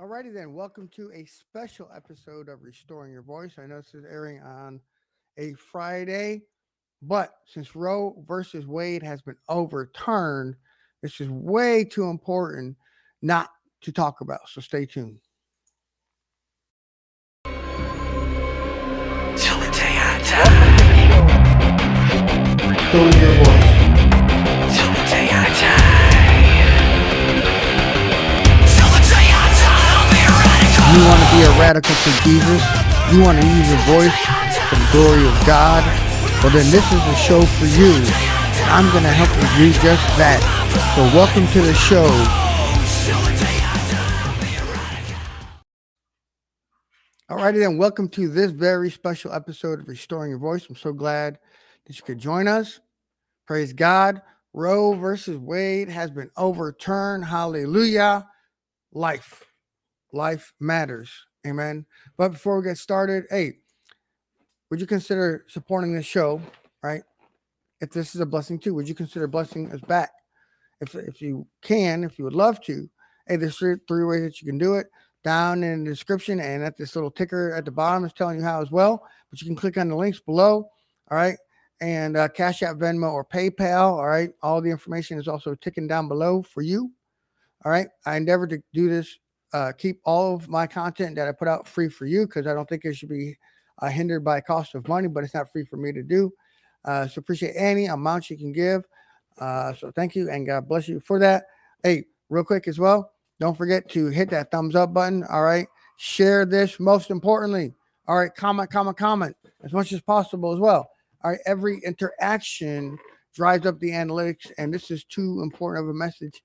Alrighty then, welcome to a special episode of Restoring Your Voice. I know this is airing on a Friday, but since Roe versus Wade has been overturned, this is way too important not to talk about. So stay tuned. Till the day I die. Want to be a radical for Jesus? You want to use your voice for the glory of God? Well, then this is a show for you. I'm going to help you do just that. So welcome to the show. Alrighty then, welcome to this very special episode of Restoring Your Voice. I'm so glad that you could join us. Praise God. Roe versus Wade has been overturned. Hallelujah. Life. Life matters. Amen. But before we get started, hey, would you consider supporting this show? Right? If this is a blessing too, would you consider blessing us back? If if you can, if you would love to, hey, there's three, three ways that you can do it down in the description and at this little ticker at the bottom is telling you how as well. But you can click on the links below. All right. And uh, Cash App, Venmo, or PayPal. All right. All the information is also ticking down below for you. All right. I endeavor to do this, uh, keep all of my content that I put out free for you because I don't think it should be uh, hindered by cost of money, but it's not free for me to do. Uh, so appreciate any amount you can give. Uh, so thank you and God bless you for that. Hey, real quick as well, don't forget to hit that thumbs up button. All right. Share this most importantly. All right. Comment, comment, comment as much as possible as well. All right. Every interaction drives up the analytics, and this is too important of a message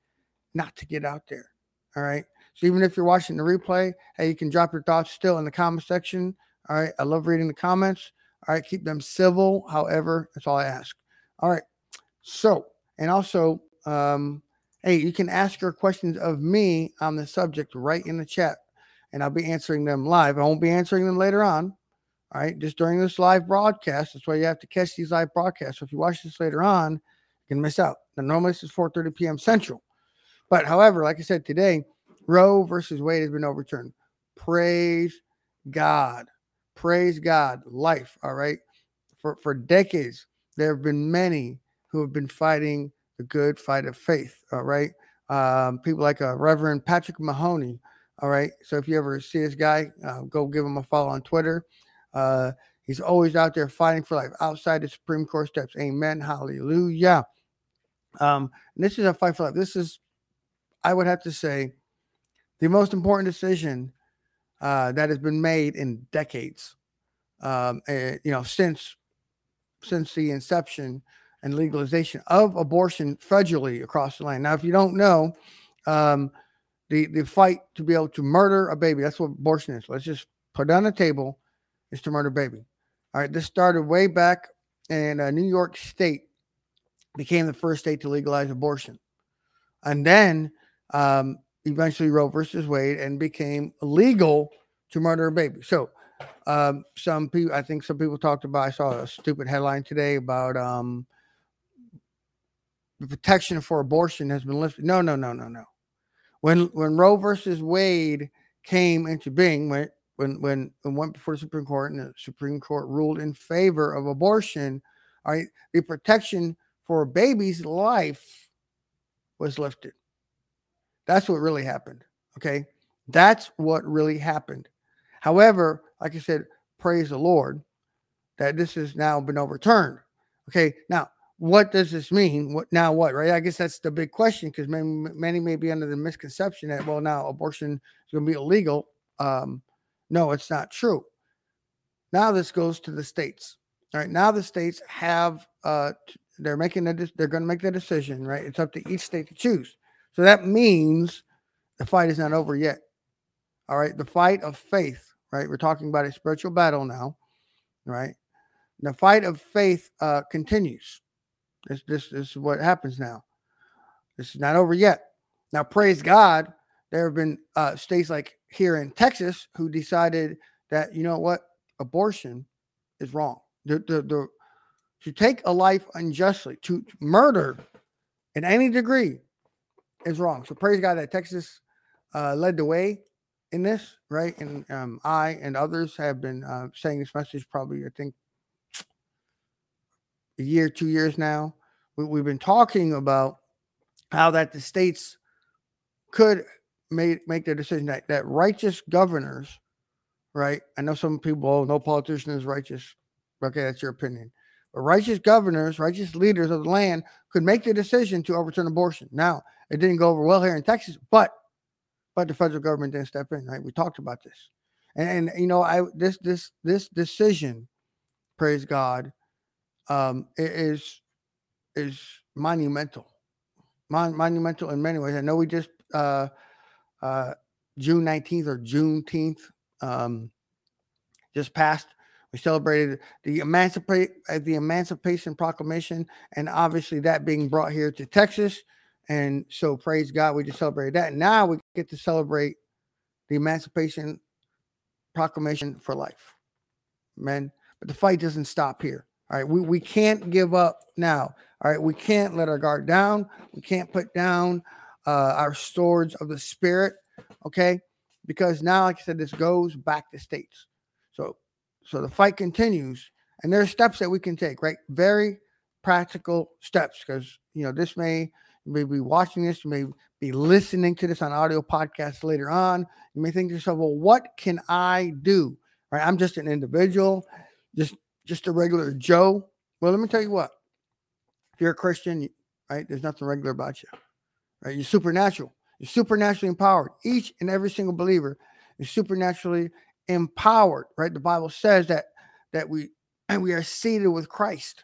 not to get out there. All right. So even if you're watching the replay, hey, you can drop your thoughts still in the comment section. All right. I love reading the comments. All right. Keep them civil. However, that's all I ask. All right. So, and also, um, hey, you can ask your questions of me on the subject right in the chat, and I'll be answering them live. I won't be answering them later on. All right, just during this live broadcast. That's why you have to catch these live broadcasts. So if you watch this later on, you can miss out. Now, normally this is 4:30 p.m. Central, but however, like I said today, Roe versus Wade has been overturned. Praise God. Praise God. Life. All right. For for decades, there have been many who have been fighting the good fight of faith. All right. Um, people like uh, Reverend Patrick Mahoney. All right. So if you ever see this guy, uh, go give him a follow on Twitter. Uh, he's always out there fighting for life outside the Supreme Court steps. Amen. Hallelujah. Um, this is a fight for life. This is, I would have to say, the most important decision uh, that has been made in decades. Um, eh, you know, since since the inception and legalization of abortion federally across the land. Now, if you don't know, um, the the fight to be able to murder a baby, that's what abortion is. Let's just put it on the table, is to murder a baby. All right, this started way back in uh, New York State, became the first state to legalize abortion. And then um, eventually Roe versus Wade and became legal to murder a baby. So um, some people, I think some people talked about, I saw a stupid headline today about um, the protection for abortion has been lifted. No, no, no, no, no. When when Roe versus Wade came into being, when when when it went before the Supreme Court and the Supreme Court ruled in favor of abortion, all right, the protection for a baby's life was lifted. That's what really happened. Okay. That's what really happened. However, like I said, praise the Lord that this has now been overturned. Okay. Now, what does this mean? What now? What right? I guess that's the big question because many, many may be under the misconception that well, now abortion is going to be illegal. Um, no, it's not true. Now this goes to the states. All right. Now the states have uh, they're making a de- they're going to make the decision. Right. It's up to each state to choose. So that means the fight is not over yet. All right. The fight of faith. Right. We're talking about a spiritual battle now. Right. The fight of faith uh, continues. This, this, this is what happens now. This is not over yet. Now, praise God, there have been uh, states like here in Texas who decided that, you know what, abortion is wrong. The, the, the, to take a life unjustly, to, to murder in any degree is wrong. So praise God that Texas uh, led the way in this, right? And um, I and others have been uh, saying this message probably, I think, a year, two years now. We, we've been talking about how that the states could make make the decision that that righteous governors, right? I know some people, oh, no politician is righteous. Okay, that's your opinion. Righteous governors, righteous leaders of the land could make the decision to overturn abortion. Now, it didn't go over well here in Texas, but but the federal government didn't step in. Right? We talked about this, and, and you know, I this this this decision, praise God, um, is is monumental, Mon- monumental in many ways. I know we just uh, uh, June nineteenth or Juneteenth um, just passed. We celebrated the emancipate uh, the Emancipation Proclamation, and obviously that being brought here to Texas. And so praise God, we just celebrated that. Now we get to celebrate the Emancipation Proclamation for life. Man, but the fight doesn't stop here. All right, we, we can't give up now. All right, we can't let our guard down. We can't put down uh, our swords of the spirit. Okay, because now, like I said, this goes back to states. So, the fight continues, and there are steps that we can take. Right, very practical steps. Because you know this may you may be watching this, you may be listening to this on audio podcast later on. You may think to yourself, well, what can I do? Right, I'm just an individual, just just a regular Joe. Well, let me tell you what. If you're a Christian, right, there's nothing regular about you. Right, you're supernatural. You're supernaturally empowered. Each and every single believer is supernaturally empowered. Right, the Bible says that that we and we are seated with Christ,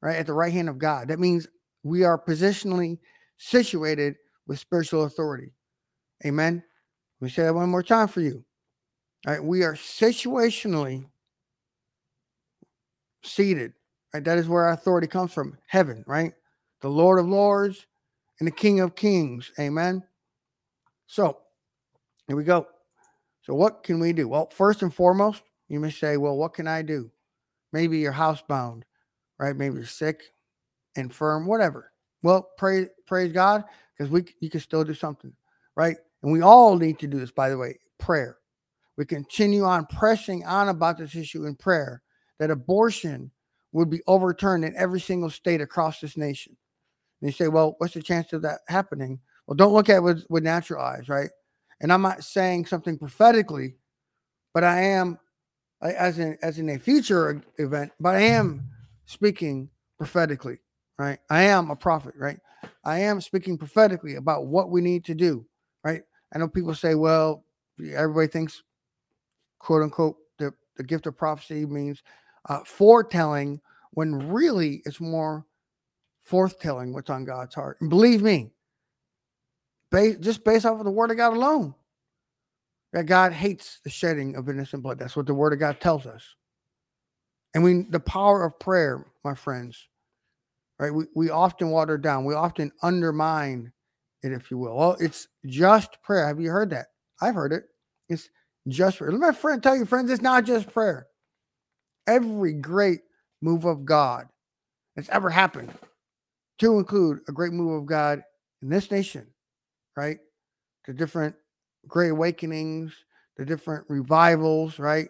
right, at the right hand of God. That means we are positionally situated with spiritual authority. Amen. Let me say that one more time for you. All right, we are situationally seated. Right, that is where our authority comes from. Heaven, right? The Lord of Lords and the King of Kings. Amen. So here we go. So what can we do? Well, first and foremost, you may say, well, what can I do? Maybe you're housebound, right? Maybe you're sick, infirm, whatever. Well, praise praise God, because we you can still do something, right? And we all need to do this, by the way, prayer. We continue on pressing on about this issue in prayer that abortion would be overturned in every single state across this nation. And you say, well, what's the chance of that happening? Well, don't look at it with, with natural eyes, right? And I'm not saying something prophetically, but I am as in as in a future event, but I am speaking prophetically, right? I am a prophet, right? I am speaking prophetically about what we need to do, right? I know people say, well, everybody thinks, quote unquote, the, the gift of prophecy means uh, foretelling, when really it's more forthtelling what's on God's heart. And believe me, ba- just based off of the word of God alone, that God hates the shedding of innocent blood. That's what the word of God tells us. And we the power of prayer, my friends, right? We, we often water down, we often undermine it, if you will. Well, it's just prayer. Have you heard that? I've heard it. It's just prayer. Let my friend tell you, friends, it's not just prayer. Every great move of God that's ever happened, to include a great move of God in this nation, right? The different great awakenings, the different revivals, right?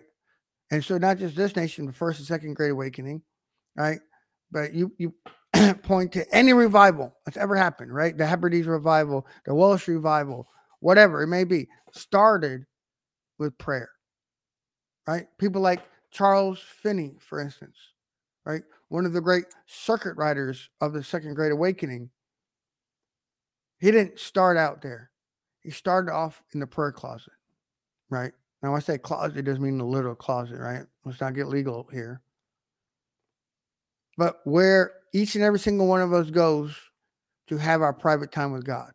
And so not just this nation, the first and second great awakening, right? But you you point to any revival that's ever happened, right? The Hebrides revival, the Welsh revival, whatever it may be, started with prayer, right? People like Charles Finney, for instance, right? One of the great circuit riders of the second great awakening. He didn't start out there. He started off in the prayer closet, right? Now, I say closet, it doesn't mean the literal closet, right? Let's not get legal here. But where each and every single one of us goes to have our private time with God,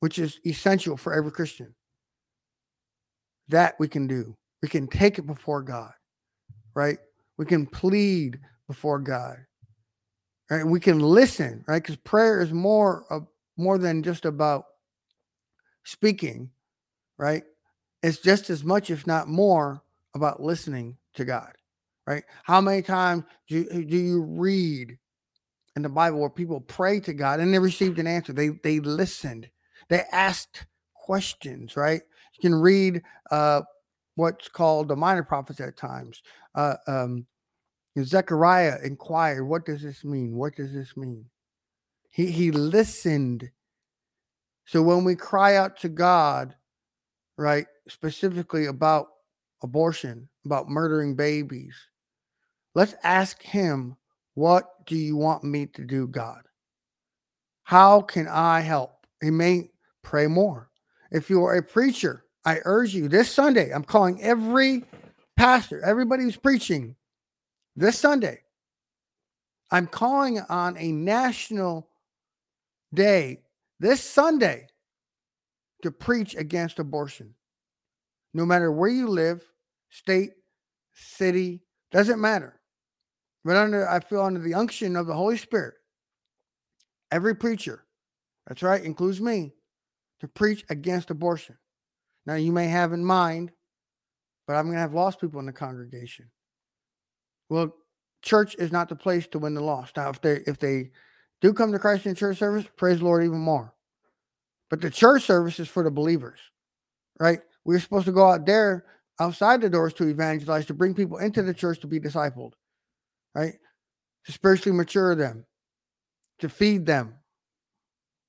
which is essential for every Christian. That we can do. We can take it before God, right? We can plead before God, right? We can listen, right? Because prayer is more of more than just about speaking, right? It's just as much, if not more, about listening to God, right? How many times do, do you read in the Bible where people pray to God and they received an answer? They they listened, they asked questions, right? You can read uh, what's called the minor prophets at times. Uh, um, Zechariah inquired, What does this mean? What does this mean? He, he listened. So when we cry out to God, right, specifically about abortion, about murdering babies, let's ask Him, What do you want me to do, God? How can I help? He may pray more. If you are a preacher, I urge you this Sunday, I'm calling every pastor, everybody who's preaching this Sunday. I'm calling on a national day this Sunday to preach against abortion. No matter where you live, state, city, doesn't matter. But under I feel under the unction of the Holy Spirit, every preacher, that's right, includes me, to preach against abortion. Now, you may have in mind, but I'm to have lost people in the congregation. Well, church is not the place to win the lost. Now, if they if they do come to Christ in church service, praise the Lord even more. But the church service is for the believers, right? We're supposed to go out there outside the doors to evangelize, to bring people into the church to be discipled, right? To spiritually mature them, to feed them,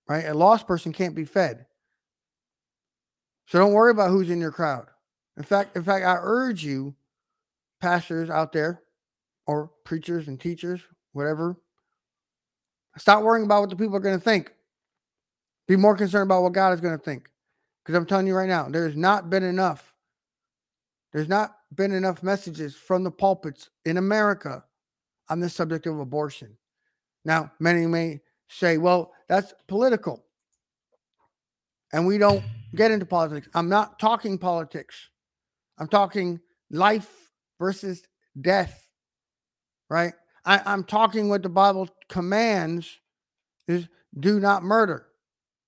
right? A lost person can't be fed. So don't worry about who's in your crowd. In fact, in fact, I urge you, pastors out there, or preachers and teachers, whatever, stop worrying about what the people are going to think. Be more concerned about what God is going to think. Because I'm telling you right now, there's not been enough. There's not been enough messages from the pulpits in America on the subject of abortion. Now, many may say, well, that's political. And we don't get into politics. I'm not talking politics. I'm talking life versus death, right? I, I'm talking what the Bible commands is do not murder.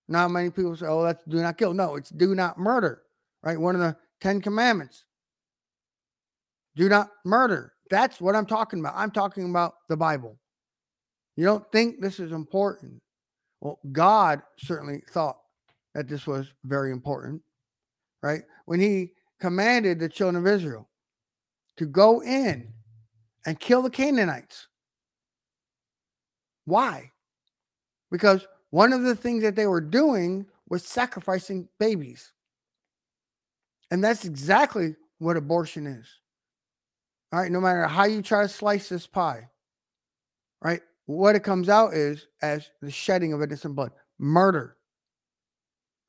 Now, many people say, oh, that's do not kill. No, it's do not murder, right? One of the 10 commandments. Do not murder. That's what I'm talking about. I'm talking about the Bible. You don't think this is important? Well, God certainly thought that this was very important, right? When he commanded the children of Israel to go in and kill the Canaanites. Why? Because one of the things that they were doing was sacrificing babies. And that's exactly what abortion is. All right, no matter how you try to slice this pie, right? What it comes out is as the shedding of innocent blood, murder,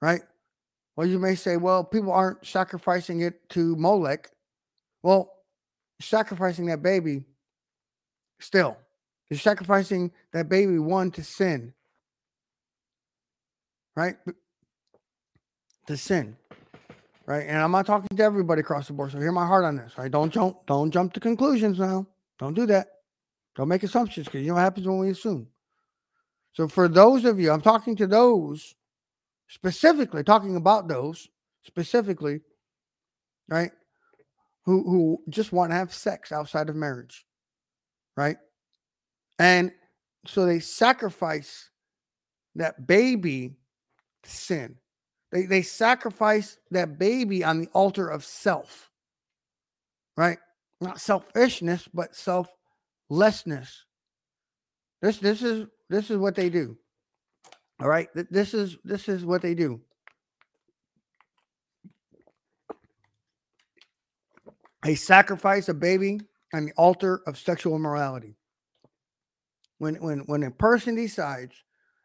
right? Well, you may say, well, people aren't sacrificing it to Molech. Well, sacrificing that baby still. You're sacrificing that baby one to sin. Right? To sin. Right? And I'm not talking to everybody across the board. So hear my heart on this. Right? Don't jump, don't jump to conclusions now. Don't do that. Don't make assumptions because you know what happens when we assume. So for those of you, I'm talking to those specifically, talking about those specifically, right? Who who just want to have sex outside of marriage, right? And so they sacrifice that baby sin. They they sacrifice that baby on the altar of self. Right? Not selfishness, but selflessness. This this is this is what they do. All right? This is this is what they do. They sacrifice a baby on the altar of sexual immorality. When when when a person decides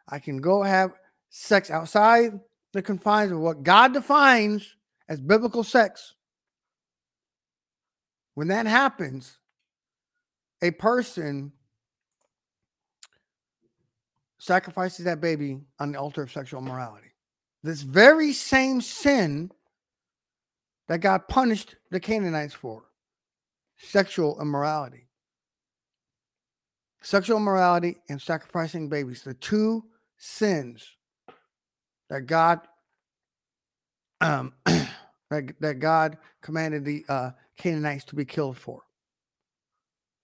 I can go have sex outside the confines of what God defines as biblical sex, when that happens, a person sacrifices that baby on the altar of sexual immorality. This very same sin that God punished the Canaanites for sexual immorality. Sexual immorality and sacrificing babies, the two sins that God um, that, that God commanded the uh, Canaanites to be killed for.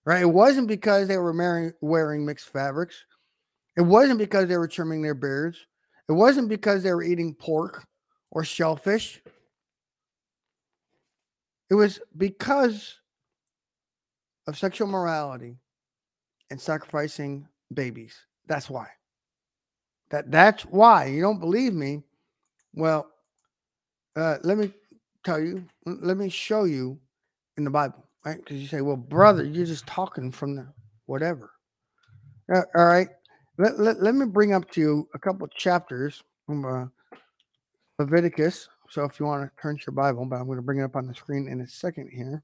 Right? It wasn't because they were marrying, wearing mixed fabrics. It wasn't because they were trimming their beards. It wasn't because they were eating pork or shellfish. It was because of sexual morality and sacrificing babies. That's why. That that's why. You don't believe me? Well, uh, let me tell you. Let me show you in the Bible, right? Because you say, "Well, brother, you're just talking from the whatever." Uh, all right. Let, let, let me bring up to you a couple chapters from uh, Leviticus. So if you want to turn to your Bible, but I'm going to bring it up on the screen in a second here.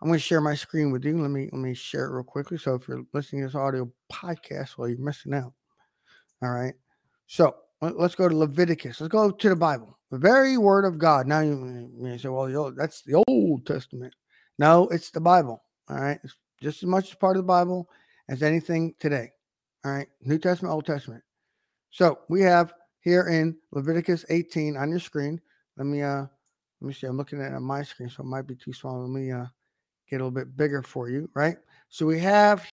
I'm going to share my screen with you. Let me let me share it real quickly. So if you're listening to this audio podcast, well, you're missing out. All right. So let- let's go to Leviticus. Let's go to the Bible, the very Word of God. Now you you say, well, old, that's the Old Testament. No, it's the Bible. All right. It's just as much as part of the Bible as anything today. All right. New Testament, Old Testament. So we have here in Leviticus 18 on your screen. Let me uh let me see. I'm looking at it on my screen, so it might be too small. Let me uh get a little bit bigger for you, right? So we have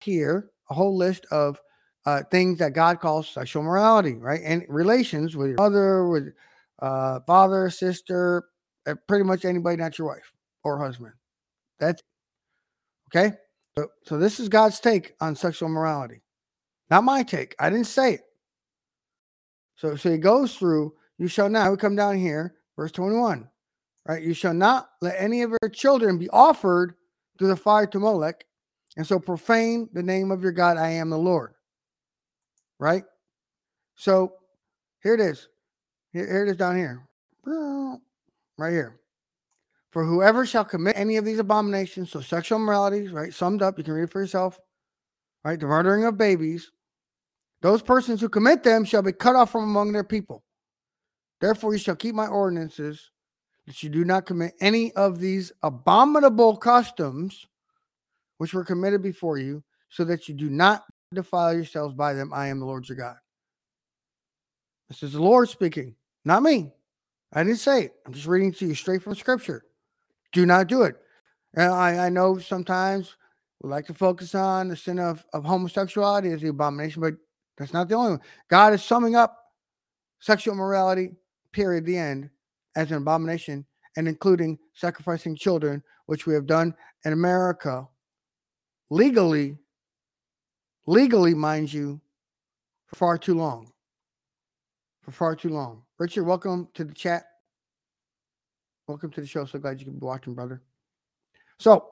here a whole list of uh, things that God calls sexual morality, right? And relations with your mother, with uh, father, sister, uh, pretty much anybody not your wife or husband. That's okay. So, so this is God's take on sexual morality, not my take. I didn't say it. So, so he goes through. You shall now. We come down here, verse twenty-one right? You shall not let any of your children be offered to the fire to Molech, and so profane the name of your God. I am the Lord. Right? So here it is. Here, here it is down here. Right here. For whoever shall commit any of these abominations, so sexual immoralities, right? Summed up, you can read it for yourself, right? The murdering of babies, those persons who commit them shall be cut off from among their people. Therefore, you shall keep my ordinances that you do not commit any of these abominable customs which were committed before you, so that you do not defile yourselves by them. I am the Lord your God. This is the Lord speaking, not me. I didn't say it. I'm just reading to you straight from scripture. Do not do it. And I, I know sometimes we like to focus on the sin of, of homosexuality as the abomination, but that's not the only one. God is summing up sexual morality, period, the end, as an abomination, and including sacrificing children, which we have done in America legally, legally, mind you, for far too long. For far too long. Richard, welcome to the chat. Welcome to the show. So glad you can be watching, brother. So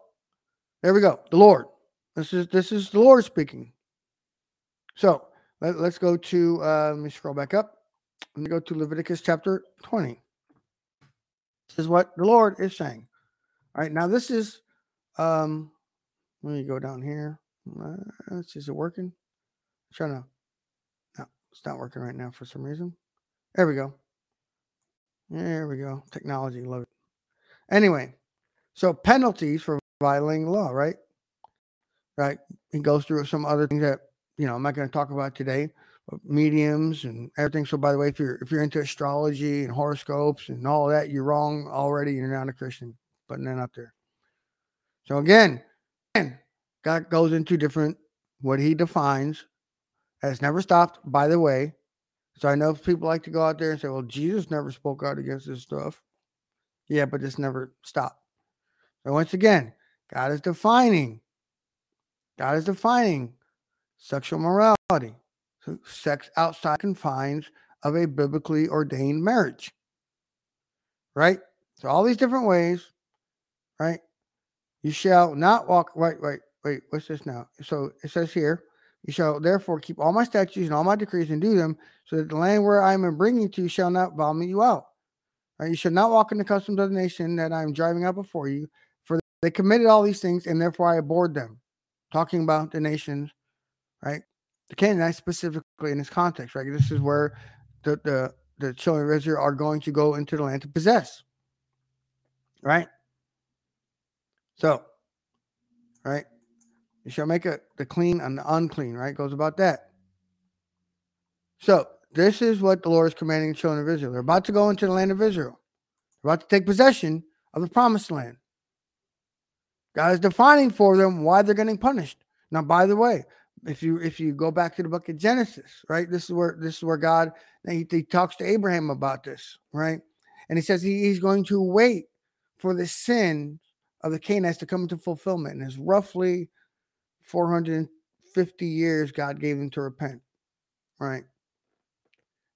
there we go. The Lord. This is this is the Lord speaking. So let, us go to uh, let me scroll back up. Let me go to Leviticus chapter 20. This is what the Lord is saying. All right, now this is um let me go down here. Uh, is it working? I'm trying to no, it's not working right now for some reason. There we go. There we go. Technology, love it. Anyway, so penalties for violating law, right? Right. He goes through some other things that you know I'm not going to talk about today, mediums and everything. So by the way, if you're if you're into astrology and horoscopes and all that, you're wrong already. You're not a Christian. Putting that up there. So again, again, God goes into different what he defines has never stopped, by the way. So I know people like to go out there and say, well, Jesus never spoke out against this stuff. Yeah, but this never stopped. So once again, God is defining, God is defining sexual morality. Sex outside confines of a biblically ordained marriage. Right? So all these different ways, right? You shall not walk wait, wait, wait, what's this now? So it says here, you shall therefore keep all my statutes and all my decrees and do them, so that the land where I am bringing you to shall not vomit you out. Right? You shall not walk in the customs of the nation that I am driving out before you, for they committed all these things, and therefore I abhorred them. Talking about the nations, right? The Canaanites specifically in this context, right? This is where the the, the children of Israel are going to go into the land to possess. Right? So, right? You shall make a, the clean and the unclean, right? Goes about that. So, this is what the Lord is commanding the children of Israel. They're about to go into the land of Israel, They're about to take possession of the promised land. God is defining for them why they're getting punished. Now, by the way, if you if you go back to the book of Genesis, right? This is where this is where God he, he talks to Abraham about this, right? And he says he, he's going to wait for the sin of the Canaanites to come into fulfillment. And it's roughly 450 years God gave them to repent. Right.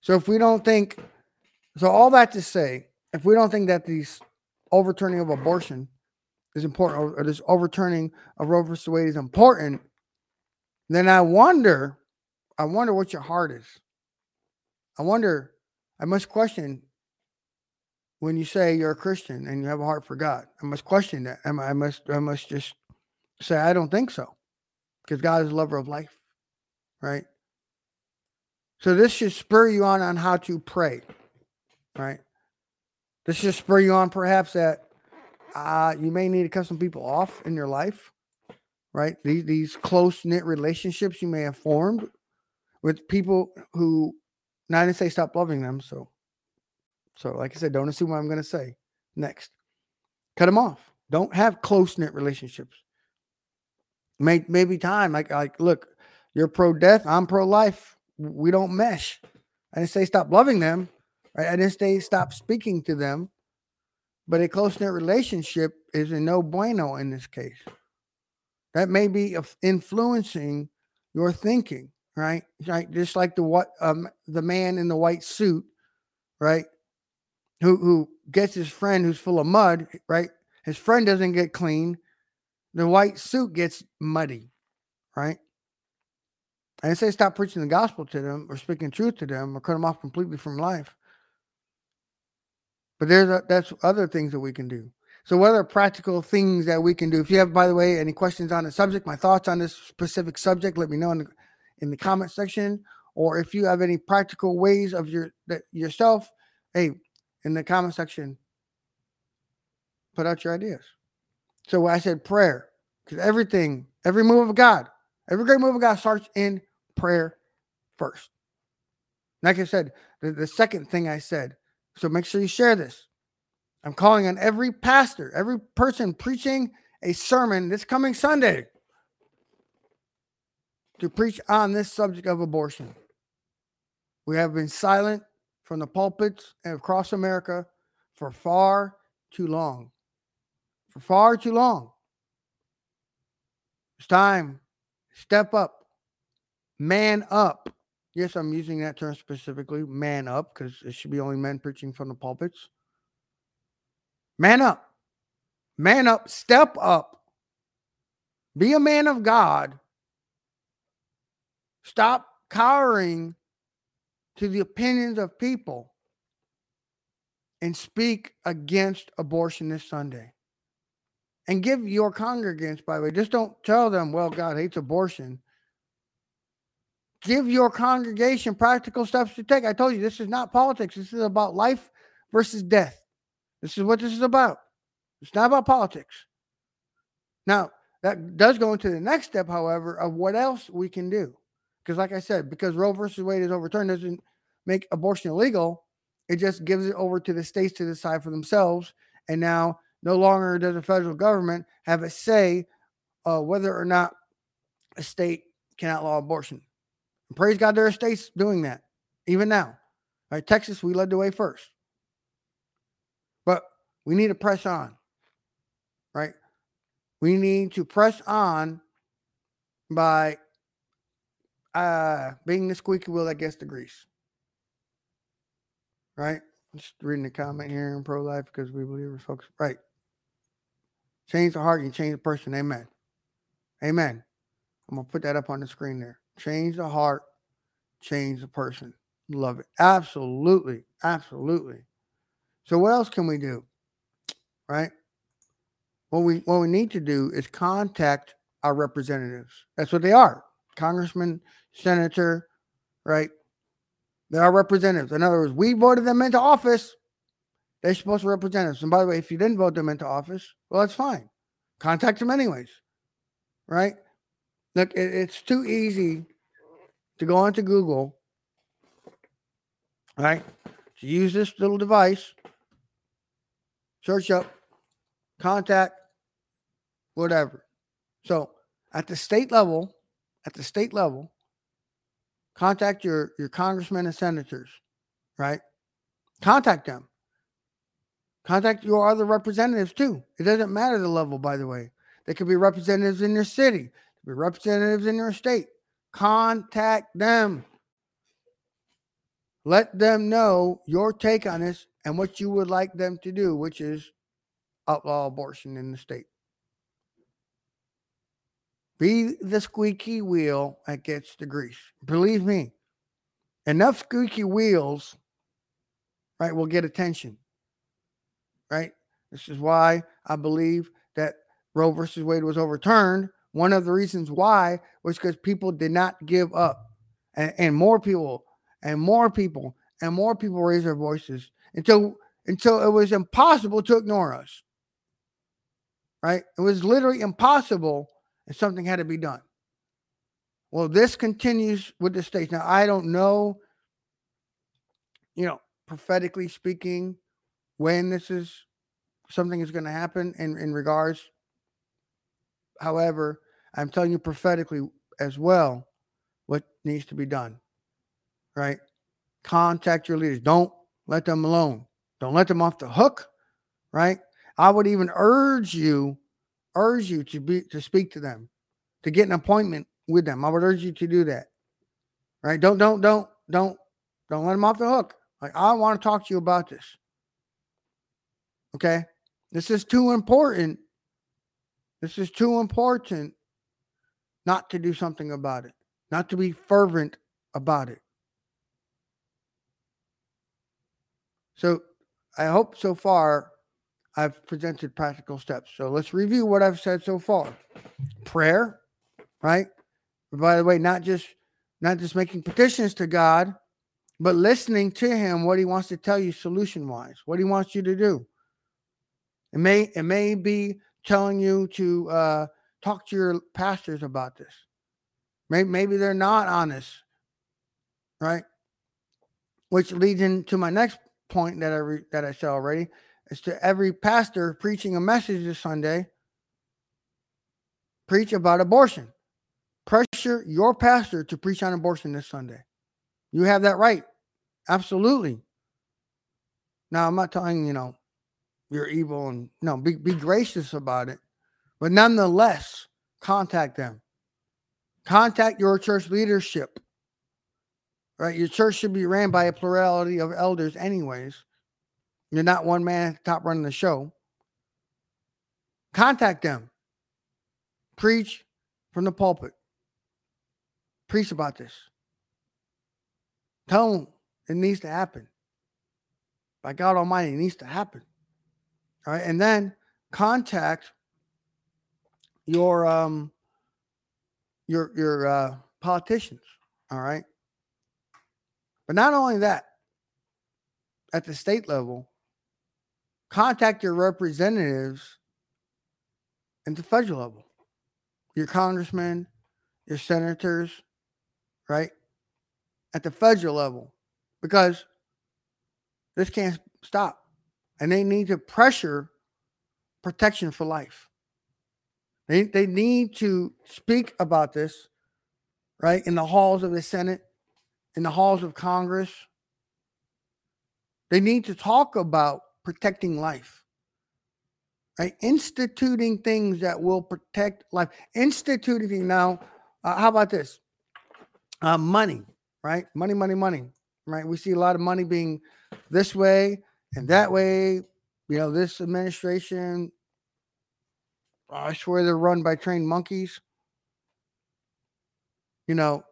So if we don't think, so all that to say, if we don't think that these overturning of abortion is important, or, this overturning of Roe versus Wade is important, then I wonder, I wonder what your heart is. I wonder, I must question when you say you're a Christian and you have a heart for God. I must question that. I must, I must just say I don't think so, because God is a lover of life, right? So this should spur you on on how to pray, right? This should spur you on perhaps that uh, you may need to cut some people off in your life, right? These these close knit relationships you may have formed with people who, not to say stop loving them. So, so like I said, don't assume what I'm going to say next. Cut them off. Don't have close knit relationships. May maybe time like like look, you're pro death. I'm pro life. We don't mesh. I didn't say stop loving them. Right? I didn't say stop speaking to them. But a close knit relationship is a no bueno in this case. That may be influencing your thinking, right? Right, just like the what um the man in the white suit, right? Who who gets his friend who's full of mud, right? His friend doesn't get clean. The white suit gets muddy, right? I didn't say stop preaching the gospel to them or speaking truth to them or cut them off completely from life. But there's a, that's other things that we can do. So what are practical things that we can do? If you have, by the way, any questions on the subject, my thoughts on this specific subject, let me know in the in the comment section. Or if you have any practical ways of your that yourself, hey, in the comment section, put out your ideas. So I said prayer, because everything, every move of God, every great move of God starts in prayer first. Like I said, the, the second thing I said, so make sure you share this. I'm calling on every pastor, every person preaching a sermon this coming Sunday to preach on this subject of abortion. We have been silent from the pulpits and across America for far too long. For far too long. It's time. Step up. Man up. Yes, I'm using that term specifically, man up, because it should be only men preaching from the pulpits. Man up. Man up. Step up. Be a man of God. Stop cowering to the opinions of people and speak against abortion this Sunday. And give your congregants, by the way, just don't tell them, well, God hates abortion. Give your congregation practical steps to take. I told you this is not politics. This is about life versus death. This is what this is about. It's not about politics. Now, that does go into the next step, however, of what else we can do. Because, like I said, because Roe versus Wade is overturned doesn't make abortion illegal. It just gives it over to the states to decide for themselves. And now, no longer does the federal government have a say uh, whether or not a state can outlaw abortion. And praise God, there are states doing that even now. All right, Texas, we led the way first. But we need to press on, right? We need to press on by uh being the squeaky wheel that gets the grease. Right? Just reading the comment here in pro life because we believers folks. Right. Change the heart, you change the person. Amen. Amen. I'm gonna put that up on the screen there. Change the heart, change the person. Love it. Absolutely. Absolutely. So what else can we do? Right? What we what we need to do is contact our representatives. That's what they are. Congressman, senator, right? They're our representatives. In other words, we voted them into office. They're supposed to represent us. And by the way, if you didn't vote them into office, well, that's fine. Contact them anyways. Right? Look, it- it's too easy to go onto Google, right? To use this little device, search up, contact, whatever. So at the state level, at the state level, contact your your congressmen and senators, right? Contact them. Contact your other representatives too. It doesn't matter the level, by the way. They could be representatives in your city, be representatives in your state. Contact them. Let them know your take on this and what you would like them to do, which is outlaw abortion in the state. Be the squeaky wheel that gets the grease. Believe me, enough squeaky wheels, right, will get attention. Right? This is why I believe that Roe versus Wade was overturned. One of the reasons why was because people did not give up. And, and more people and more people and more people raised their voices until until it was impossible to ignore us. Right? It was literally impossible and something had to be done. Well, this continues with the states. Now, I don't know, you know, prophetically speaking, when this is something is going to happen in, in regards. However, I'm telling you prophetically as well what needs to be done. Right? Contact your leaders. Don't let them alone. Don't let them off the hook. Right? I would even urge you, urge you to be to speak to them, to get an appointment with them. I would urge you to do that. Right? Don't don't don't don't don't let them off the hook. Like I want to talk to you about this. Okay? This is too important. This is too important not to do something about it, not to be fervent about it. So I hope so far I've presented practical steps. So let's review what I've said so far. Prayer, right? By the way, not just not just making petitions to God, but listening to him what he wants to tell you solution wise, what he wants you to do. It may it may be telling you to uh, talk to your pastors about this. Maybe maybe they're not honest, right? Which leads into my next point that I re- that I said already is to every pastor preaching a message this Sunday. Preach about abortion. Pressure your pastor to preach on abortion this Sunday. You have that right. Absolutely. Now, I'm not telling you know you're evil and no, be, be gracious about it. But nonetheless, contact them. Contact your church leadership. Right? Your church should be ran by a plurality of elders, anyways. You're not one man top running the show. Contact them. Preach from the pulpit. Preach about this. Tell them it needs to happen. By God Almighty, it needs to happen. All right. And then contact your um your your uh politicians. All right. But not only that, at the state level, contact your representatives at the federal level, your congressmen, your senators, right? At the federal level, because this can't stop. And they need to pressure protection for life. They, they need to speak about this, right, in the halls of the Senate, in the halls of Congress. They need to talk about protecting life, right? Instituting things that will protect life. Instituting now, uh, how about this? Uh, money, right? Money, money, money, right? We see a lot of money being this way and that way. You know, this administration, I swear they're run by trained monkeys. You know,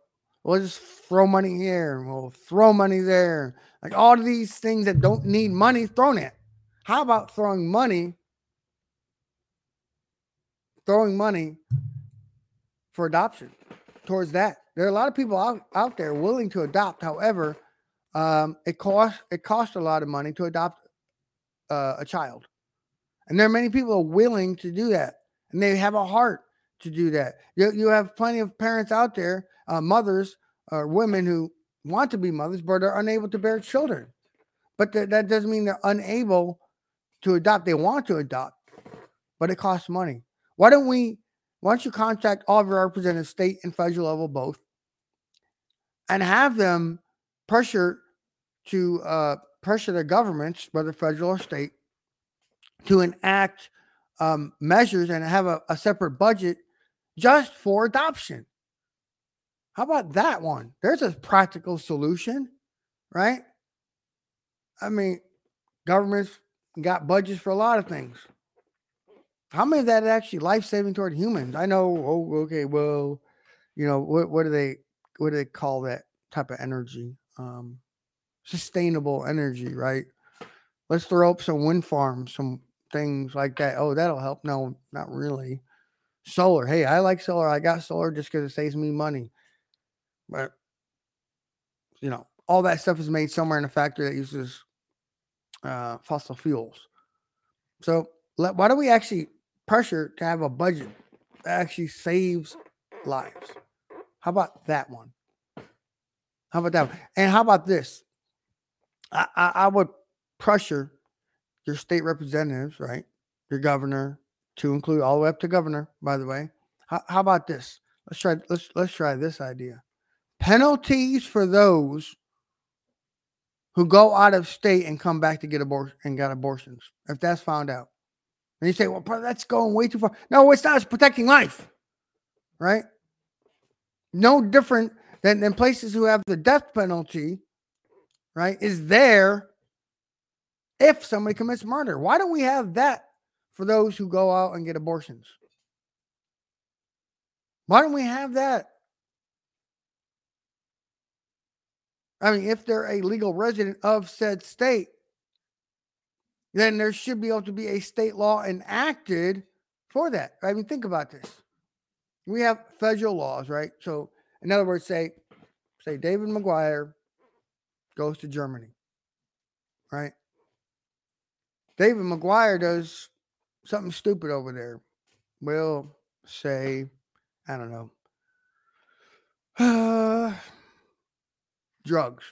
we'll just throw money here, we'll throw money there. Like all these things that don't need money thrown at. How about throwing money, throwing money for adoption towards that? There are a lot of people out, out there willing to adopt. However, um, it costs it costs a lot of money to adopt uh, a child, and there are many people willing to do that, and they have a heart to do that. You, you have plenty of parents out there, uh, mothers or women who want to be mothers but are unable to bear children. But th- that doesn't mean they're unable to adopt. They want to adopt, but it costs money. Why don't we? Why don't you contact all of your representatives, state and federal level both, and have them pressure to uh, pressure their governments, whether federal or state, to enact um, measures and have a, a separate budget just for adoption. How about that one? There's a practical solution, right? I mean, governments got budgets for a lot of things. How many of that is actually life saving toward humans? I know. Oh, okay. Well, you know what? What do they? What do they call that type of energy? Um, sustainable energy, right? Let's throw up some wind farms, some things like that. Oh, that'll help. No, not really. Solar. Hey, I like solar. I got solar just because it saves me money. But you know, all that stuff is made somewhere in a factory that uses uh, fossil fuels. So let, why don't we actually pressure to have a budget that actually saves lives? How about that one? How about that? One? And how about this? I, I, I would pressure your state representatives, right? Your governor, to include all the way up to governor, by the way. How, how about this? Let's try let's let's try this idea. Penalties for those who go out of state and come back to get abortion and got abortions, if that's found out. And you say, well, bro, that's going way too far. No, it's not. It's protecting life, right? No different than, than places who have the death penalty, right? Is there if somebody commits murder. Why don't we have that for those who go out and get abortions? Why don't we have that? I mean, if they're a legal resident of said state, then there should be able to be a state law enacted for that. I mean, think about this. We have federal laws, right? So, in other words, say, say David McGuire goes to Germany, right? David McGuire does something stupid over there. We'll say, I don't know, uh, drugs.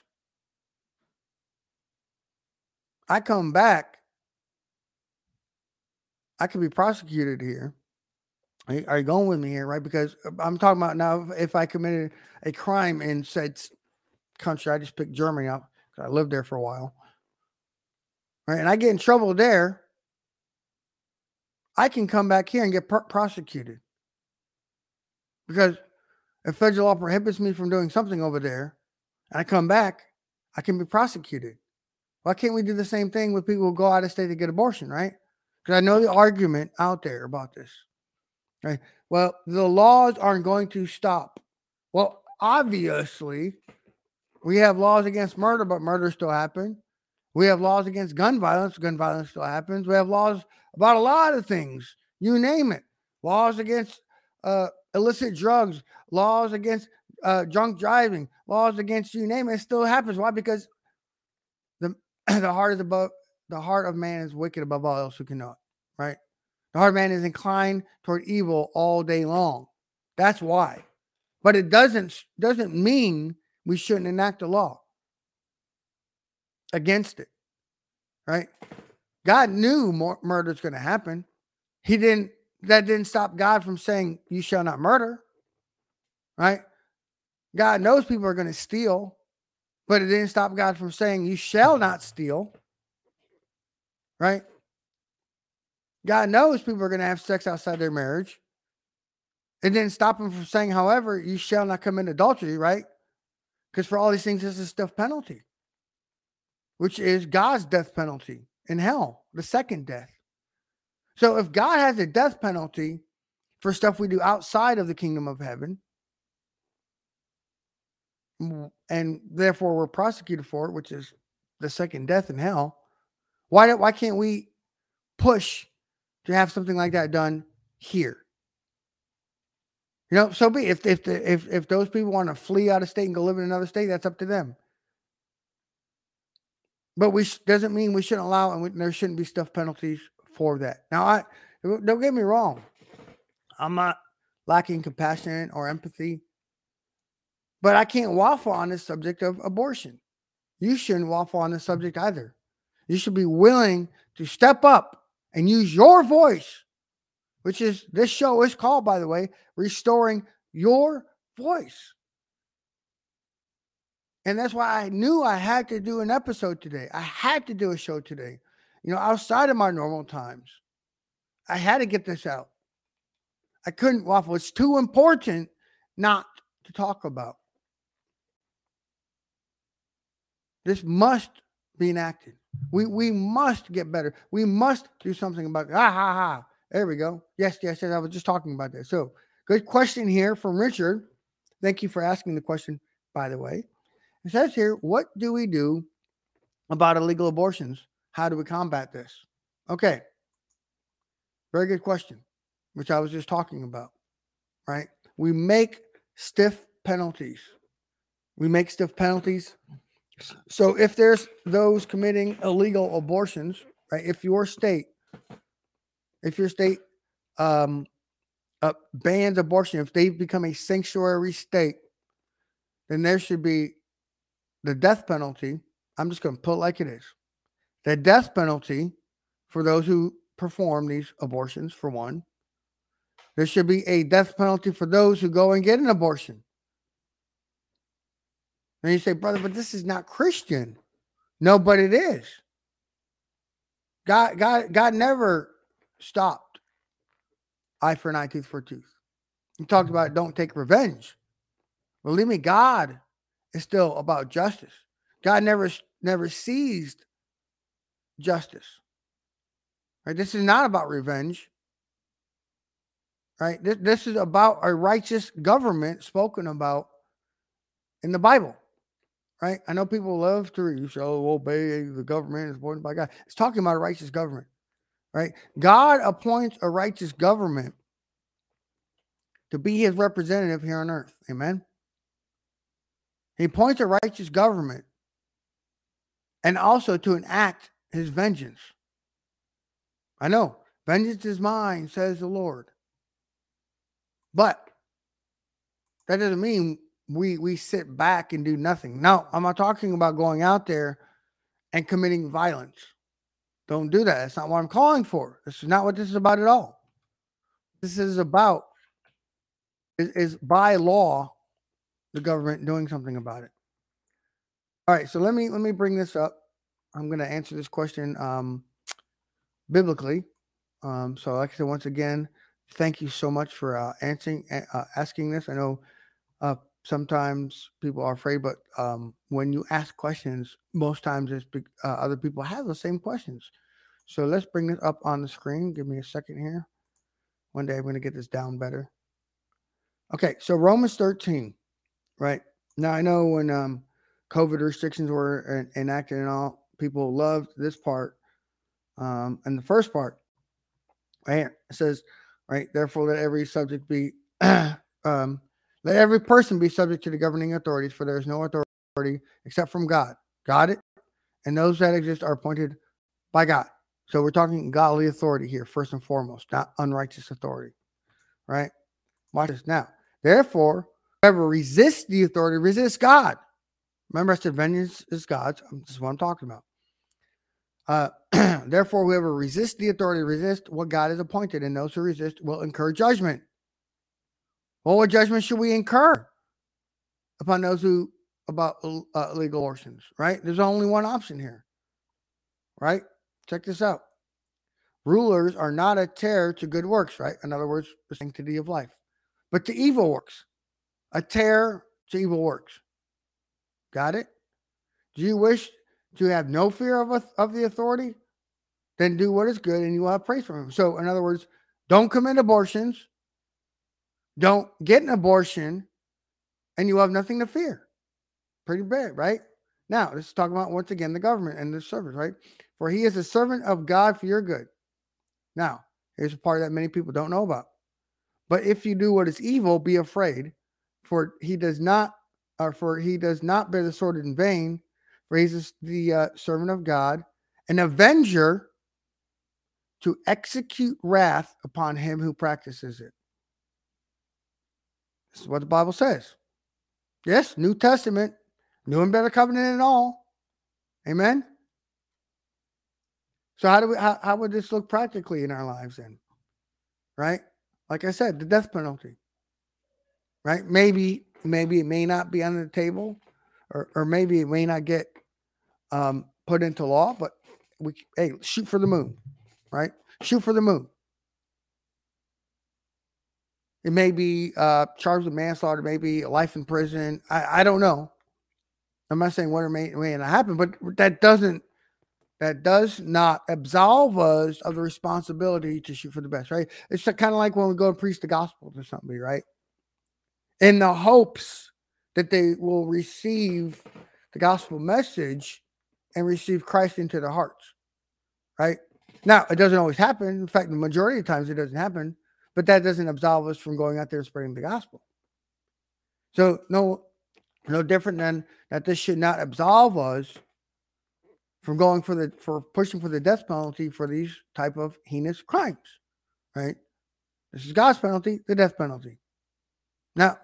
I come back, I could be prosecuted here. Are you, going with me here, right? Because uh, I'm talking about now if I committed a crime in said country, I just picked Germany up because I lived there for a while, right? And I get in trouble there, I can come back here and get pr- prosecuted because if federal law prohibits me from doing something over there, and I come back, I can be prosecuted. Why can't we do the same thing with people who go out of state to get abortion, right? Because I know the argument out there about this. Right. Well, the laws aren't going to stop. Well, obviously, we have laws against murder, but murder still happen. We have laws against gun violence, gun violence still happens. We have laws about a lot of things, you name it. Laws against uh, illicit drugs, laws against uh, drunk driving, laws against you name it, it still happens. Why? Because the the heart is above the heart of man is wicked above all else who can know it. Right? The heart of man is inclined toward evil all day long. That's why. But it doesn't doesn't mean we shouldn't enact a law against it. Right? God knew murder is going to happen. He didn't that didn't stop God from saying you shall not murder. Right? God knows people are going to steal, but it didn't stop God from saying you shall not steal. Right? God knows people are going to have sex outside their marriage. It didn't stop him from saying, however, you shall not commit adultery, right? Because for all these things, this is death penalty, which is God's death penalty in hell, the second death. So if God has a death penalty for stuff we do outside of the kingdom of heaven, and therefore we're prosecuted for it, which is the second death in hell, why, why can't we push to have something like that done here? You know, so be if if the, if if those people want to flee out of state and go live in another state, that's up to them. But we sh- doesn't mean we shouldn't allow and we, there shouldn't be stuff penalties for that. Now, I don't get me wrong, I'm not lacking compassion or empathy, but I can't waffle on this subject of abortion. You shouldn't waffle on the subject either. You should be willing to step up and use your voice, which is this show is called, by the way, restoring your voice. And that's why I knew I had to do an episode today. I had to do a show today. you know, outside of my normal times. I had to get this out. I couldn't waffle. It's too important not to talk about. This must be enacted. We we must get better. We must do something about it. Ah ha ha. There we go. Yes, yes, yes. I was just talking about that. So good question here from Richard. Thank you for asking the question, by the way. It says here, what do we do about illegal abortions? How do we combat this? Okay. Very good question, which I was just talking about. Right? We make stiff penalties. We make stiff penalties. So if there's those committing illegal abortions, right? If your state, if your state um, uh, bans abortion, if they become a sanctuary state, then there should be the death penalty. I'm just going to put like it is. The death penalty for those who perform these abortions, for one. There should be a death penalty for those who go and get an abortion. And you say, brother, but this is not Christian. No, but it is. God, God, God never stopped eye for an eye, tooth for a tooth. He talked about don't take revenge. Believe me, God is still about justice. God never never seized justice. Right? This is not about revenge. Right? This, this is about a righteous government spoken about in the Bible. Right? I know people love to read, so obey the government is appointed by God. It's talking about a righteous government. Right? God appoints a righteous government to be his representative here on earth. Amen. He appoints a righteous government and also to enact his vengeance. I know, vengeance is mine, says the Lord. But that doesn't mean we we sit back and do nothing. No, I'm not talking about going out there and committing violence. Don't do that. That's not what I'm calling for. This is not what this is about at all. This is about is, is by law the government doing something about it. All right, so let me let me bring this up. I'm going to answer this question um, biblically. Um, so, like I said, once again, thank you so much for uh, answering, uh, asking this. I know uh, sometimes people are afraid, but um, when you ask questions, most times it's be- uh, other people have the same questions. So let's bring this up on the screen. Give me a second here. One day I'm going to get this down better. Okay, so Romans 13, right? Now I know when um, COVID restrictions were en- enacted and all, people loved this part. Um, and the first part, right it says, right, therefore let every subject be, um, let every person be subject to the governing authorities, for there is no authority except from God. Got it? And those that exist are appointed by God. So we're talking godly authority here, first and foremost, not unrighteous authority, right? Watch this now. Therefore, whoever resists the authority resists God. Remember, I said vengeance is God's. This is what I'm talking about. Uh, therefore, whoever resists the authority resists what God has appointed, and those who resist will incur judgment. Well, what judgment should we incur upon those who about uh, illegal abortions? Right? There's only one option here. Right? Check this out. Rulers are not a terror to good works. Right? In other words, the sanctity of life, but to evil works, a terror to evil works. Got it? Do you wish to have no fear of, of the authority? Then do what is good and you will have praise from him. So, in other words, don't commit abortions, don't get an abortion, and you have nothing to fear. Pretty bad, right? Now, is talking about once again the government and the servants, right? For he is a servant of God for your good. Now, here's a part that many people don't know about. But if you do what is evil, be afraid, for he does not or for he does not bear the sword in vain, for the uh, servant of God, an avenger to execute wrath upon him who practices it. This is what the Bible says. Yes, New Testament, new and better covenant and all. Amen. So how do we how, how would this look practically in our lives then? Right? Like I said, the death penalty. Right? Maybe maybe it may not be on the table or, or maybe it may not get um, put into law, but we hey shoot for the moon, right? Shoot for the moon. It may be uh, charged with manslaughter, maybe life in prison. I, I don't know. I'm not saying what may, may not happen, but that doesn't that does not absolve us of the responsibility to shoot for the best, right? It's kind of like when we go and preach the gospel to somebody, right? In the hopes that they will receive the gospel message and receive Christ into their hearts, right? Now, it doesn't always happen. In fact, the majority of times it doesn't happen, but that doesn't absolve us from going out there spreading the gospel. So, no, no different than that. This should not absolve us from going for the for pushing for the death penalty for these type of heinous crimes, right? This is God's penalty, the death penalty. Now,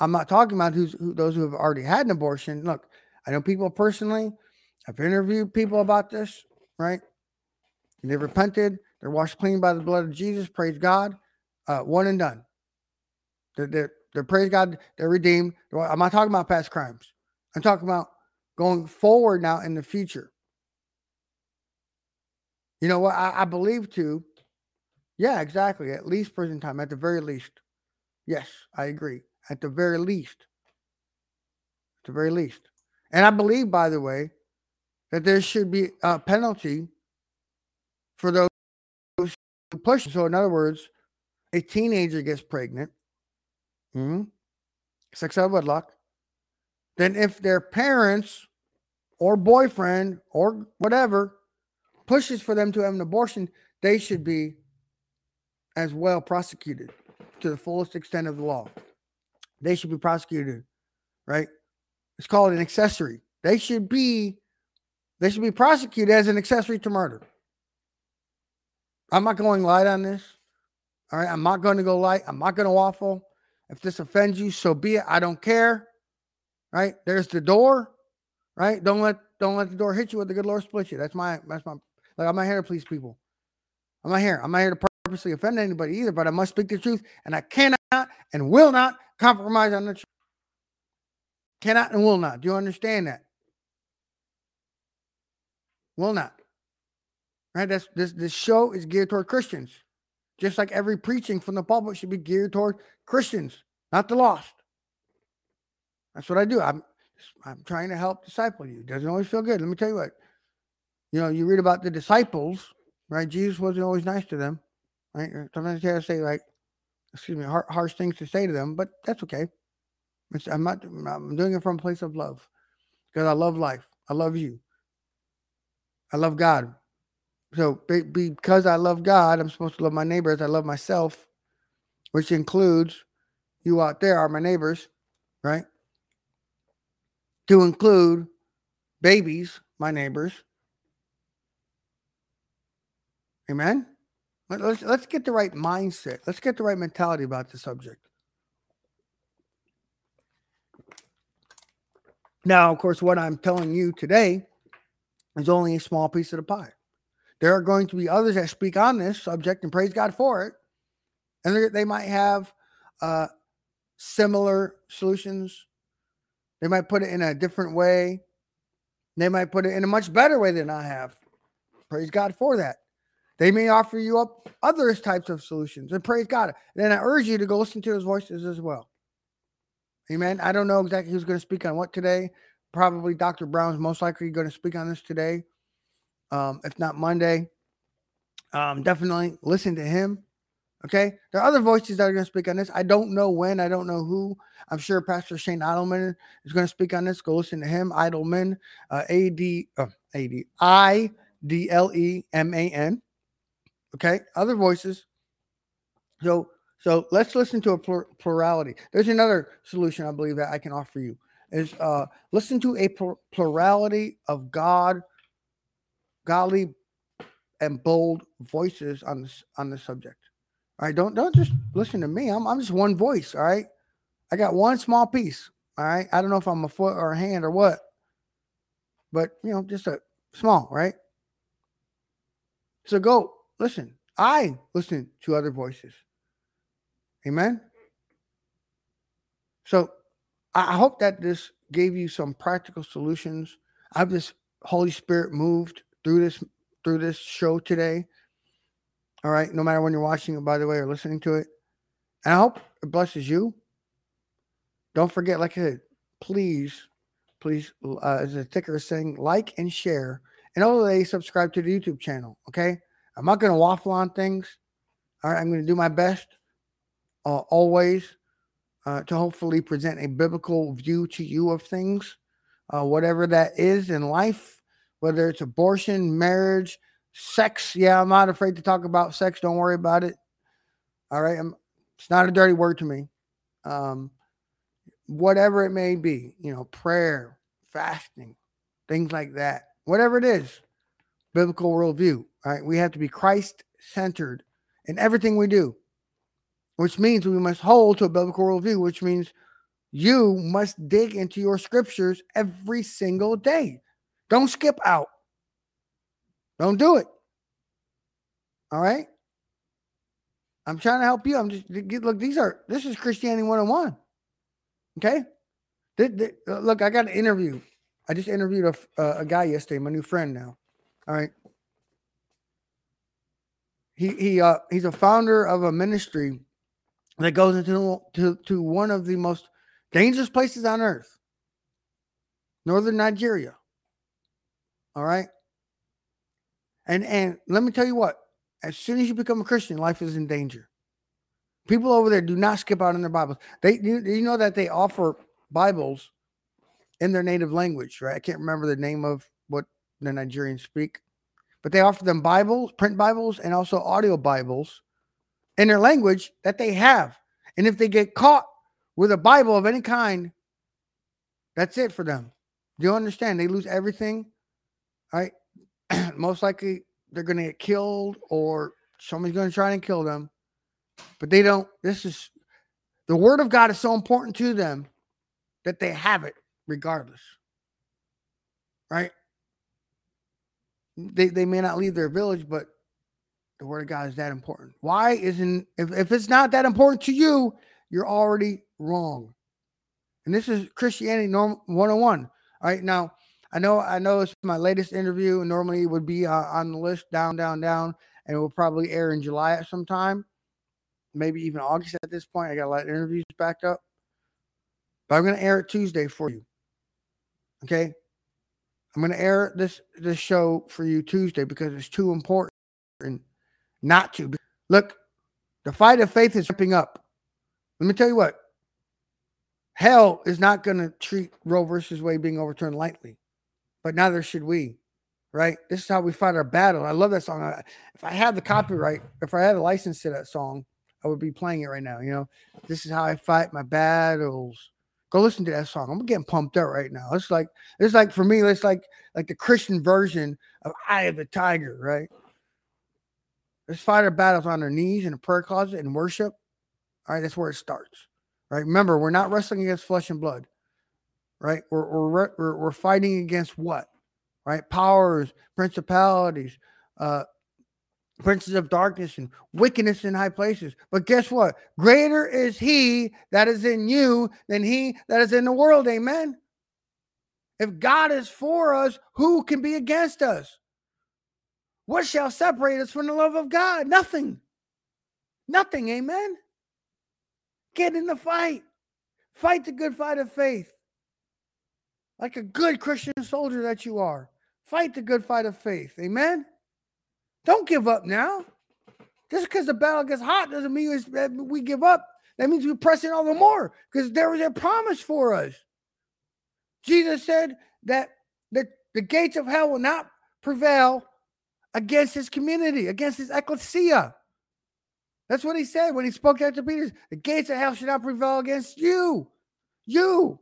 I'm not talking about who's who, those who have already had an abortion. Look, I know people personally. I've interviewed people about this, right? They repented. They're washed clean by the blood of Jesus. Praise God. Uh, one and done. They're, they're, they're praise God. They're redeemed. I'm not talking about past crimes. I'm talking about going forward now in the future. You know what? I, I believe too. Yeah, exactly. At least prison time, at the very least. Yes, I agree. At the very least. At the very least. And I believe, by the way, that there should be a penalty for those who push. So, in other words, a teenager gets pregnant, hmm sex out of wedlock, then if their parents or boyfriend or whatever pushes for them to have an abortion, they should be as well prosecuted to the fullest extent of the law. They should be prosecuted, right? It's called an accessory. They should be they should be prosecuted as an accessory to murder. I'm not going light on this. All right. I'm not going to go light. I'm not going to waffle. If this offends you, so be it. I don't care. Right? There's the door. Right? Don't let don't let the door hit you with the good Lord split you. That's my that's my like I'm not here to please people. I'm not here. I'm not here to purposely offend anybody either, but I must speak the truth, and I cannot and will not compromise on the truth. Cannot and will not. Do you understand that? Will not. Right? That's this this show is geared toward Christians. Just like every preaching from the pulpit should be geared toward Christians, not the lost. That's what I do. I'm I'm trying to help disciple you. Doesn't always feel good. Let me tell you what. You know, you read about the disciples, right? Jesus wasn't always nice to them, right? Sometimes he had to say like, excuse me, har- harsh things to say to them, but that's okay. It's, I'm not. I'm doing it from a place of love because I love life. I love you. I love God. So be, because I love God, I'm supposed to love my neighbors. I love myself, which includes you out there are my neighbors, right? To include babies, my neighbors. Amen. Let, let's let's get the right mindset. Let's get the right mentality about the subject. Now, of course, what I'm telling you today is only a small piece of the pie. There are going to be others that speak on this subject and praise God for it. And they- they might have uh, similar solutions. They might put it in a different way. They might put it in a much better way than I have. Praise God for that. They may offer you up other types of solutions and praise God. Then I urge you to go listen to those voices as well. Amen. I don't know exactly who's going to speak on what today. Probably Dr. Brown's most likely going to speak on this today. Um, if not Monday, um, definitely listen to him. Okay. There are other voices that are going to speak on this. I don't know when. I don't know who. I'm sure Pastor Shane Idleman is going to speak on this. Go listen to him. Idleman, uh, A D uh, A D I D L E M A N. Okay. Other voices. So so let's listen to a plur- plurality. There's another solution I believe that I can offer you is uh, listen to a plur- plurality of God, godly, and bold voices on this on the subject. All right, don't don't just listen to me. I'm I'm just one voice. All right, I got one small piece. All right, I don't know if I'm a foot or a hand or what, but you know, just a small, right? So go listen. I listen to other voices. Amen. So I hope that this gave you some practical solutions. I've just Holy Spirit moved through this through this show today. All right, no matter when you're watching it, by the way, or listening to it. And I hope it blesses you. Don't forget, like I said, please, please, uh, as the ticker is saying, like and share. And also, they subscribe to the YouTube channel. Okay. I'm not going to waffle on things. All right. I'm going to do my best uh, always uh, to hopefully present a biblical view to you of things, uh, whatever that is in life, whether it's abortion, marriage, sex. Yeah, I'm not afraid to talk about sex. Don't worry about it. All right. I'm, it's not a dirty word to me. Um, whatever it may be, you know, prayer, fasting, things like that, whatever it is, biblical worldview. Right. We have to be Christ centered in everything we do, which means we must hold to a biblical worldview, which means you must dig into your scriptures every single day. Don't skip out. Don't do it. All right. I'm trying to help you. I'm just look. These are this is Christianity 101. Okay. Look, I got an interview. I just interviewed a, a guy yesterday, my new friend now. All right. He he uh he's a founder of a ministry that goes into to, to one of the most dangerous places on earth. Northern Nigeria. All right. And and let me tell you what, as soon as you become a Christian, life is in danger. People over there do not skip out on their Bibles. They you, you know that they offer Bibles in their native language, right? I can't remember the name of what the Nigerians speak, but they offer them Bibles, print Bibles, and also audio Bibles in their language that they have. And if they get caught with a Bible of any kind, that's it for them. Do you understand? They lose everything. Right? Most likely they're going to get killed or somebody's going to try and kill them. But they don't. This is the word of God is so important to them that they have it regardless. Right? They, they may not leave their village, but the word of God is that important. Why isn't if, if it's not that important to you, you're already wrong. And this is Christianity norm 101. All right. Now, I know I know it's my latest interview. Normally it would be uh, on the list down, down, down, and it will probably air in July at some time, maybe even August at this point. I got a lot of interviews backed up. But I'm gonna air it Tuesday for you. Okay. I'm gonna air this this show for you Tuesday because it's too important not to. Look, the fight of faith is ripping up. Let me tell you what. Hell is not going to treat Roe versus Wade being overturned lightly, but neither should we. Right? This is how we fight our battle. I love that song. I- If I had the copyright, if I had a license to that song, I would be playing it right now. You know, this is how I fight my battles. Go listen to that song. I'm getting pumped up right now. It's like it's like for me, it's like like the Christian version of Eye of the Tiger, right? Let's fight our battles on our knees in a prayer closet and worship. All right, that's where it starts. Right? Remember, we're not wrestling against flesh and blood. Right? We're we're we're, we're fighting against what? Right? Powers, principalities, uh, princes of darkness, and wickedness in high places. But guess what? Greater is He that is in you than He that is in the world. Amen. If God is for us, who can be against us? What shall separate us from the love of God? Nothing. Nothing. Amen. Get in the fight. Fight the good fight of faith. Like a good Christian soldier that you are. Fight the good fight of faith. Amen. Don't give up now. Just because the battle gets hot doesn't mean we give up. That means we press in all the more because there was a promise for us. Jesus said that the, the gates of hell will not prevail against his community, against his ecclesia. That's what he said when he spoke that to Peter. The gates of hell should not prevail against you, you,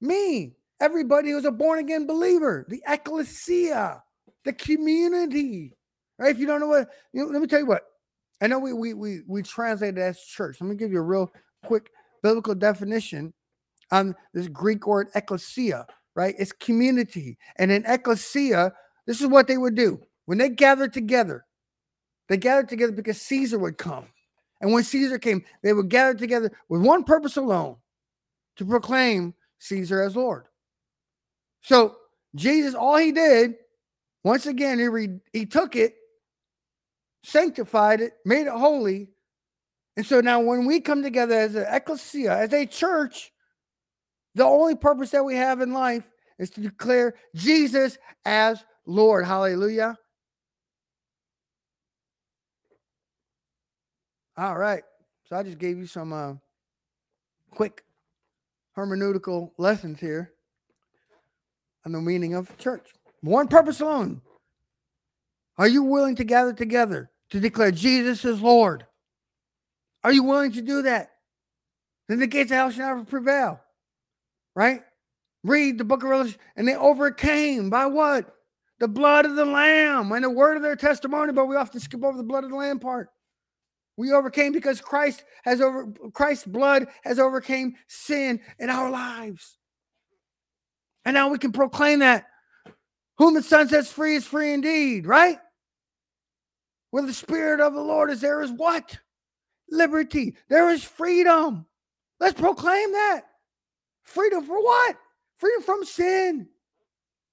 me, everybody who's a born again believer, the ecclesia, the community. Right? If you don't know what, you know, let me tell you what. I know we we we we translate it as church. Let me give you a real quick biblical definition on this Greek word ecclesia. Right? It's community, and in ecclesia, this is what they would do when they gathered together. They gathered together because Caesar would come. And when Caesar came, they would gather together with one purpose alone to proclaim Caesar as Lord. So, Jesus, all he did Once again, he, re- he took it, sanctified it, made it holy. And so now when we come together as an ecclesia, as a church, the only purpose that we have in life is to declare Jesus as Lord. Hallelujah. All right. So I just gave you some uh, quick hermeneutical lessons here on the meaning of church. One purpose alone. Are you willing to gather together to declare Jesus is Lord? Are you willing to do that? Then the gates of hell shall never prevail. Right? Read the book of Revelation. And they overcame by what? The blood of the Lamb and the word of their testimony. But we often skip over the blood of the Lamb part. We overcame because Christ has over Christ's blood has overcame sin in our lives. And now we can proclaim that whom the Son sets free is free indeed, right? Where the Spirit of the Lord is, there is what? Liberty. There is freedom. Let's proclaim that. Freedom for what? Freedom from sin,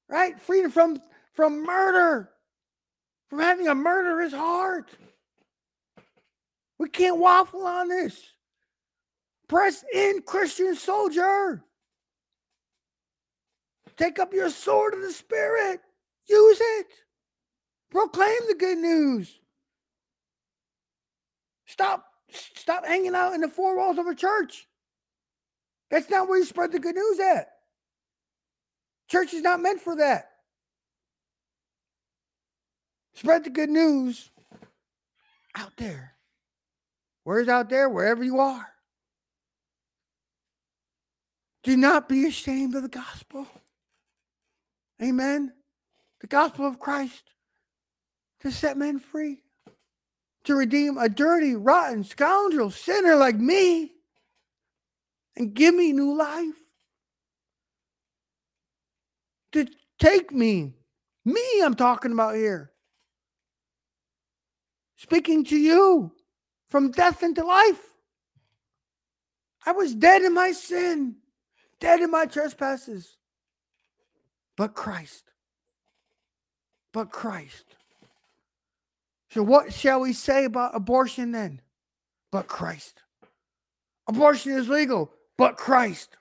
right? Freedom from from murder, from having a murderous heart. We can't waffle on this. Press in, Christian soldier. Take up your sword of the Spirit. Use it. Proclaim the good news. Stop, stop hanging out in the four walls of a church. That's not where you spread the good news at. Church is not meant for that. Spread the good news out there. Where's out there? Wherever you are. Do not be ashamed of the gospel. Amen. The gospel of Christ to set men free, to redeem a dirty, rotten scoundrel, sinner like me, and give me new life. To take me, me, I'm talking about here. Speaking to you from death into life. I was dead in my sin, dead in my trespasses. But Christ. But Christ. So, what shall we say about abortion then? But Christ. Abortion is legal, but Christ.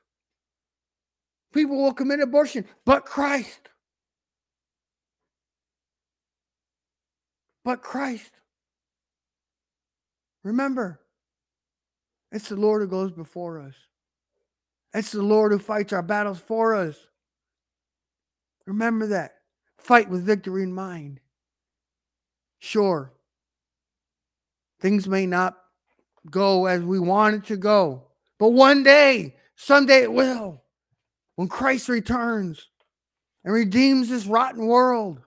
People will commit abortion, but Christ. But Christ. Remember, it's the Lord who goes before us. It's the Lord who fights our battles for us. Remember that. Fight with victory in mind. Sure, things may not go as we want it to go, but one day, someday it will. When Christ returns and redeems this rotten world.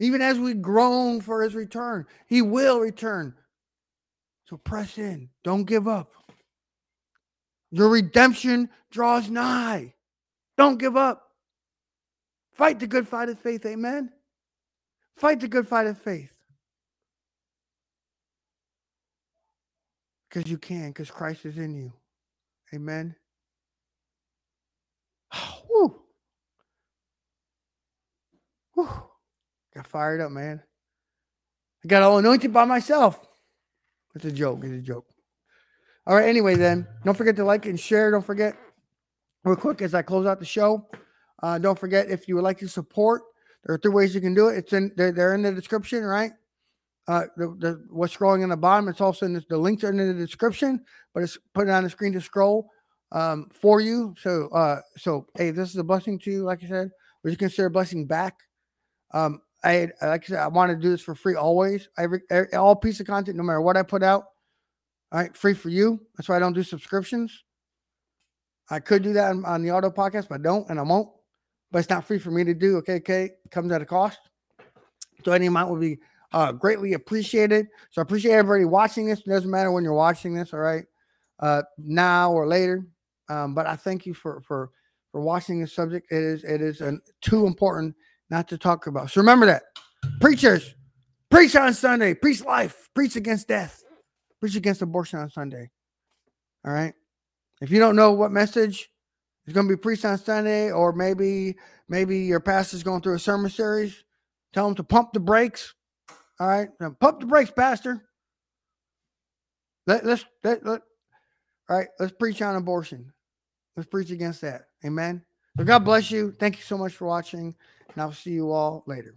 Even as we groan for his return, he will return. So press in. Don't give up. Your redemption draws nigh. Don't give up. Fight the good fight of faith. Amen. Fight the good fight of faith. Because you can, because Christ is in you. Amen. Woo. Woo. Got fired up, man. I got all anointed by myself. It's a joke. It's a joke. All right. Anyway, then, don't forget to like and share. Don't forget, real quick, as I close out the show, uh, don't forget if you would like to support, there are three ways you can do it. It's in they're, they're in the description, right? Uh, the, the what's scrolling in the bottom. It's also in the, the links are in the description, but it's put it on the screen to scroll um, for you. So, uh, so hey, this is a blessing to you. Like I said, would you consider blessing back? Um, I like I said, I want to do this for free always. Every, every all piece of content, no matter what I put out, all right, free for you. That's why I don't do subscriptions. I could do that on, on the auto podcast, but I don't, and I won't. But it's not free for me to do. Okay, okay, comes at a cost. So any amount would be uh, greatly appreciated. So I appreciate everybody watching this. It doesn't matter when you're watching this, all right, uh, now or later. Um, but I thank you for for for watching this subject. It is it is an, too important not to talk about. So remember that preachers preach on Sunday, preach life, preach against death, preach against abortion on Sunday. All right. If you don't know what message it's going to be preached on Sunday, or maybe maybe your pastor's going through a sermon series. Tell him to pump the brakes. All right, now pump the brakes, Pastor. Let, let's let, let all right. Let's preach on abortion. Let's preach against that. Amen. So God bless you. Thank you so much for watching, and I'll see you all later.